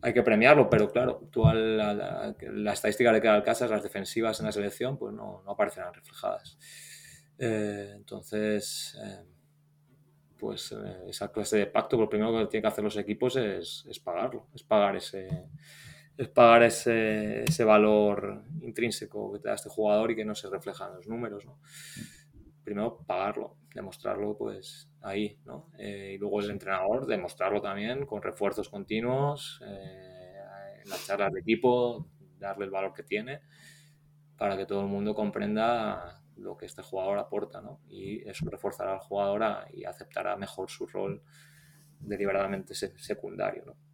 Hay que premiarlo, pero claro, tú a la, estadística de cada casa, las defensivas en la selección, pues no, no aparecerán reflejadas. Eh, entonces, eh, pues esa clase de pacto, lo primero que tienen que hacer los equipos es, es pagarlo, es pagar ese, es pagar ese, ese, valor intrínseco que te da este jugador y que no se refleja en los números, ¿no? Primero pagarlo, demostrarlo pues ahí, ¿no? Eh, y luego el entrenador demostrarlo también con refuerzos continuos, eh, en las charlas de equipo, darle el valor que tiene para que todo el mundo comprenda lo que este jugador aporta, ¿no? Y eso reforzará al jugador y aceptará mejor su rol deliberadamente secundario, ¿no?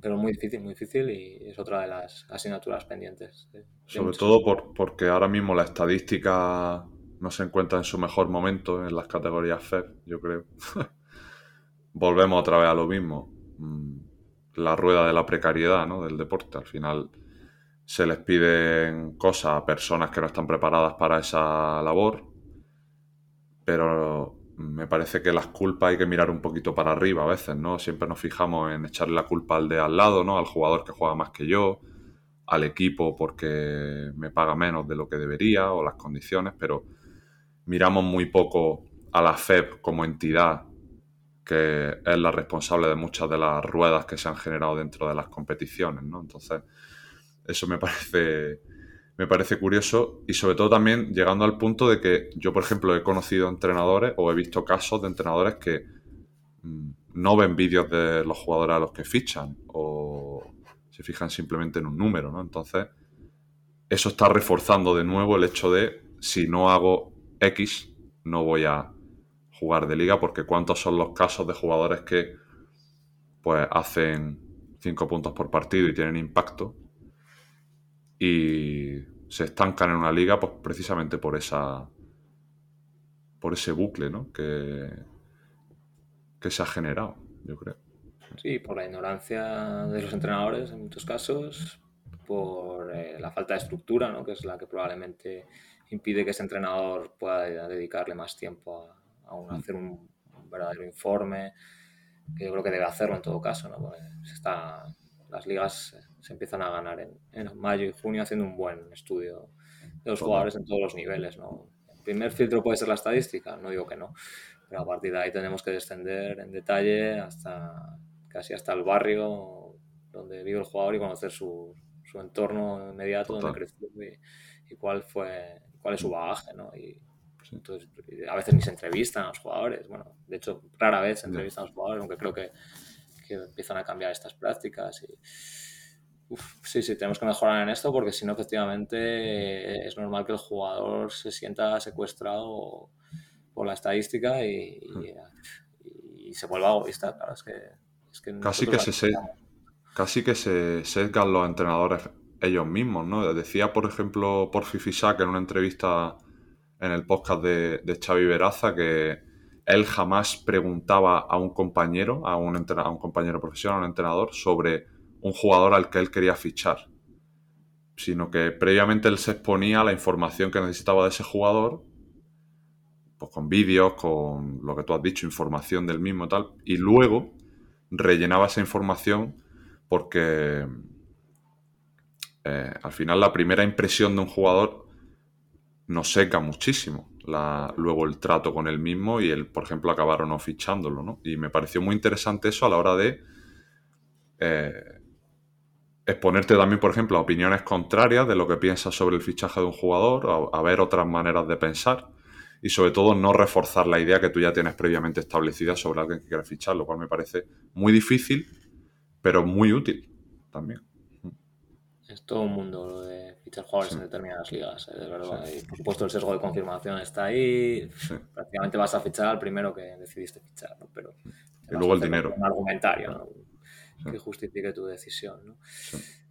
Pero muy difícil, muy difícil y es otra de las asignaturas pendientes. Sobre todo por, porque ahora mismo la estadística no se encuentra en su mejor momento en las categorías FEP, yo creo. Volvemos otra vez a lo mismo. Mm, la rueda de la precariedad ¿no? del deporte. Al final se les piden cosas a personas que no están preparadas para esa labor, pero me parece que las culpas hay que mirar un poquito para arriba a veces, ¿no? Siempre nos fijamos en echarle la culpa al de al lado, ¿no? Al jugador que juega más que yo, al equipo porque me paga menos de lo que debería o las condiciones, pero miramos muy poco a la FEP como entidad que es la responsable de muchas de las ruedas que se han generado dentro de las competiciones, ¿no? Entonces, eso me parece me parece curioso y sobre todo también llegando al punto de que yo, por ejemplo, he conocido entrenadores o he visto casos de entrenadores que mm, no ven vídeos de los jugadores a los que fichan o se fijan simplemente en un número, ¿no? Entonces, eso está reforzando de nuevo el hecho de si no hago X, no voy a jugar de liga, porque cuántos son los casos de jugadores que pues hacen 5 puntos por partido y tienen impacto y se estancan en una liga pues precisamente por esa por ese bucle ¿no? que, que se ha generado, yo creo. Sí, por la ignorancia de los entrenadores en muchos casos, por eh, la falta de estructura, ¿no? que es la que probablemente impide que ese entrenador pueda dedicarle más tiempo a, a hacer un, verdadero informe, que yo creo que debe hacerlo en todo caso. ¿no? Pues está, las ligas se empiezan a ganar en, en, mayo y junio haciendo un buen estudio de los jugadores en todos los niveles. ¿no? El primer filtro puede ser la estadística, no digo que no, pero a partir de ahí tenemos que descender en detalle hasta casi hasta el barrio donde vive el jugador y conocer su, su entorno inmediato, donde creció y, y, cuál fue cuál es su bagaje, ¿no? Y, pues, entonces, a veces ni se entrevistan a los jugadores. Bueno, de hecho, rara vez se entrevistan a los jugadores, aunque creo que, que empiezan a cambiar estas prácticas. Y, uf, sí, sí, tenemos que mejorar en esto porque si no, efectivamente, es normal que el jugador se sienta secuestrado por la estadística y, y, y se vuelva egoísta. Claro, es que, es que casi que se, se, casi que se sesgan los entrenadores ellos mismos, ¿no? Decía, por ejemplo, por Fifisac en una entrevista en el podcast de, de Xavi Veraza que él jamás preguntaba a un compañero, a un, a un compañero profesional, a un entrenador, sobre un jugador al que él quería fichar, sino que previamente él se exponía la información que necesitaba de ese jugador, pues con vídeos, con lo que tú has dicho, información del mismo tal, y luego rellenaba esa información porque eh, al final la primera impresión de un jugador nos seca muchísimo. Luego el trato con él mismo y el, por ejemplo, acabar o no fichándolo, ¿no? Y me pareció muy interesante eso a la hora de eh, exponerte también, por ejemplo, a opiniones contrarias de lo que piensas sobre el fichaje de un jugador, a, a ver otras maneras de pensar y sobre todo no reforzar la idea que tú ya tienes previamente establecida sobre alguien que quieres fichar, lo cual me parece muy difícil, pero muy útil también. Es todo un mundo lo de fichar jugadores sí. en determinadas ligas, ¿eh? de verdad. Sí. Y por supuesto el sesgo de confirmación está ahí. Sí. Prácticamente vas a fichar al primero que decidiste fichar, ¿no? Pero y luego el dinero. Un argumentario, ¿no? Que justifique tu decisión, ¿no?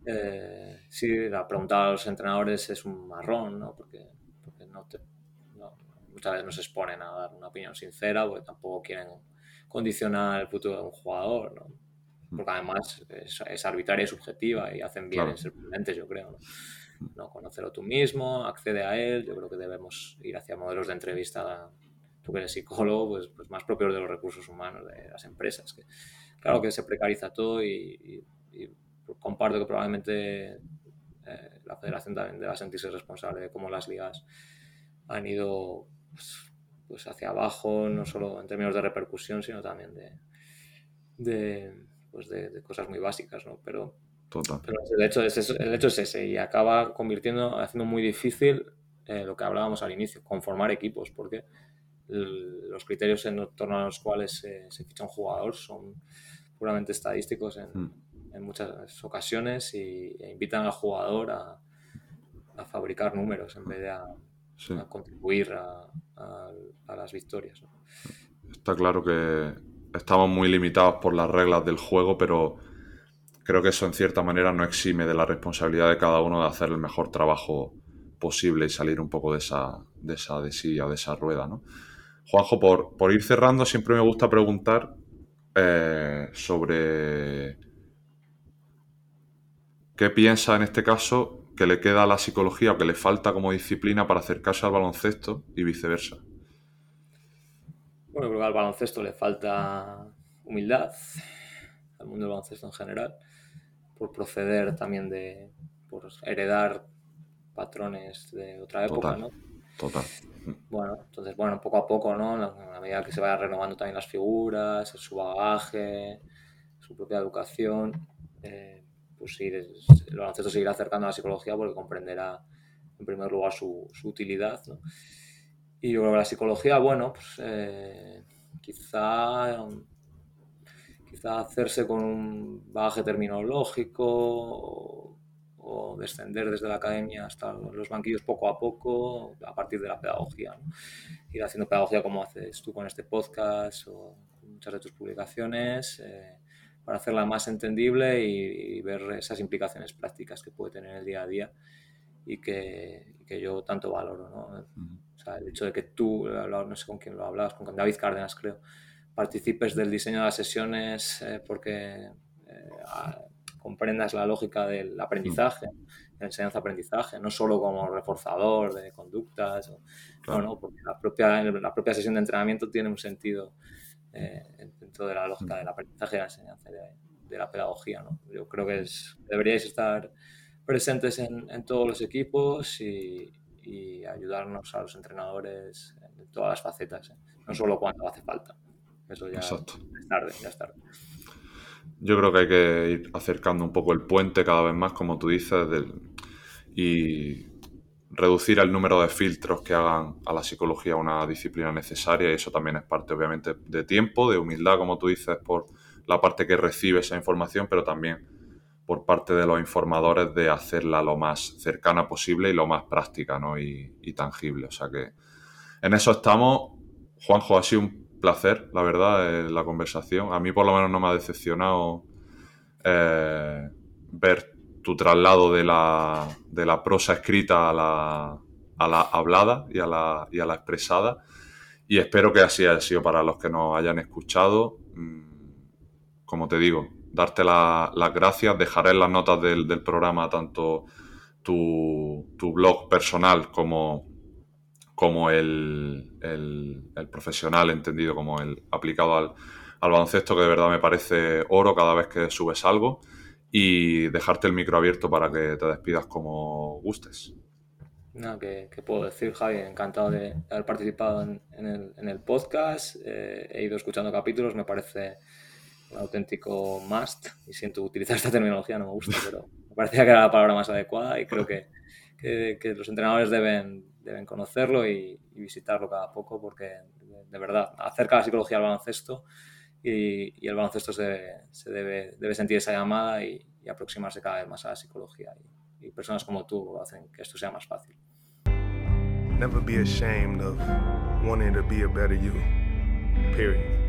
Eh, sí, la pregunta a los entrenadores es un marrón, ¿no? Porque, porque no te, no, muchas veces no se exponen a dar una opinión sincera porque tampoco quieren condicionar el futuro de un jugador, ¿no? porque además es, es, arbitraria y subjetiva y hacen bien claro. en ser prudentes, yo creo. ¿no? ¿no? Conocerlo tú mismo, accede a él, yo creo que debemos ir hacia modelos de entrevista, tú que eres psicólogo, pues, pues más propios de los recursos humanos, de las empresas. Que, claro que se precariza todo y, y, y comparto que probablemente eh, la federación también deba sentirse responsable de cómo las ligas han ido pues, pues hacia abajo, no solo en términos de repercusión, sino también de, de pues de, de, cosas muy básicas, ¿no? Pero, Total. pero el, hecho es ese, el hecho es ese y acaba convirtiendo, haciendo muy difícil eh, lo que hablábamos al inicio, conformar equipos, porque los criterios en torno a los cuales se, se, ficha un jugador son puramente estadísticos en, mm. en muchas ocasiones y, e invitan al jugador a, a fabricar números en vez de a, sí. a contribuir a, a, las victorias. ¿no? Está claro que estamos muy limitados por las reglas del juego, pero creo que eso en cierta manera no exime de la responsabilidad de cada uno de hacer el mejor trabajo posible y salir un poco de esa, de esa desilla, de esa rueda, ¿no? Juanjo, por, por ir cerrando, siempre me gusta preguntar eh, sobre qué piensa en este caso que le queda a la psicología o que le falta como disciplina para acercarse al baloncesto y viceversa. Bueno, creo que al baloncesto le falta humildad, al mundo del baloncesto en general, por proceder también de, por heredar patrones de otra época, total, ¿no? Total. Bueno, entonces, bueno, poco a poco, ¿no? A medida que se vaya renovando también las figuras, su bagaje, su propia educación, eh, pues ir, el baloncesto seguirá acercando a la psicología porque comprenderá, en primer lugar, su, su utilidad. Y yo creo que la psicología, bueno, pues eh, quizá, quizá hacerse con un bagaje terminológico o, descender desde la academia hasta los banquillos poco a poco a partir de la pedagogía. Ir haciendo pedagogía como haces tú con este podcast o muchas de tus publicaciones. Eh, para hacerla más entendible y, ver esas implicaciones prácticas que puede tener el día a día y que, que yo tanto valoro. ¿no? O sea, el hecho de que tú, no sé con quién lo hablabas, con David Cárdenas creo, participes del diseño de las sesiones eh, porque eh, comprendas la lógica del aprendizaje, de la enseñanza-aprendizaje, no solo como reforzador de conductas, o, porque la propia, la propia sesión de entrenamiento tiene un sentido eh, dentro de la lógica del aprendizaje de la enseñanza, de, la pedagogía. ¿no? Yo creo que es, deberíais estar presentes en, en todos los equipos y, y, ayudarnos a los entrenadores en todas las facetas, ¿eh? no solo cuando hace falta. Eso ya, es tarde, ya es tarde. Yo creo que hay que ir acercando un poco el puente cada vez más, como tú dices, y reducir el número de filtros que hagan a la psicología una disciplina necesaria y eso también es parte obviamente de tiempo, de humildad, como tú dices, por la parte que recibe esa información, pero también por parte de los informadores de hacerla lo más cercana posible y lo más práctica ¿no? y, tangible. O sea que en eso estamos. Juanjo, ha sido un placer, la verdad, eh, la conversación. A mí por lo menos no me ha decepcionado eh, ver tu traslado de la, de la prosa escrita a la, a la hablada y a la, y a la expresada. Y espero que así haya sido para los que nos hayan escuchado. Mm, como te digo, darte las gracias. Dejaré en las notas del, del programa tanto tu, tu, blog personal como, como el, el, el, profesional, entendido como el aplicado al, al baloncesto, que de verdad me parece oro cada vez que subes algo y dejarte el micro abierto para que te despidas como gustes. No, ¿qué, puedo decir, Javi? Encantado de haber participado en, el, podcast. Eh, he ido escuchando capítulos, me parece un auténtico must. Y siento utilizar esta terminología, no me gusta, pero me parecía que era la palabra más adecuada y creo que, los entrenadores deben, deben conocerlo y, visitarlo cada poco porque, de verdad, acerca la psicología al baloncesto y, el baloncesto se, se debe, debe, sentir esa llamada y, y, aproximarse cada vez más a la psicología. Y, y, personas como tú hacen que esto sea más fácil. Never be ashamed of wanting to be a better you. Period.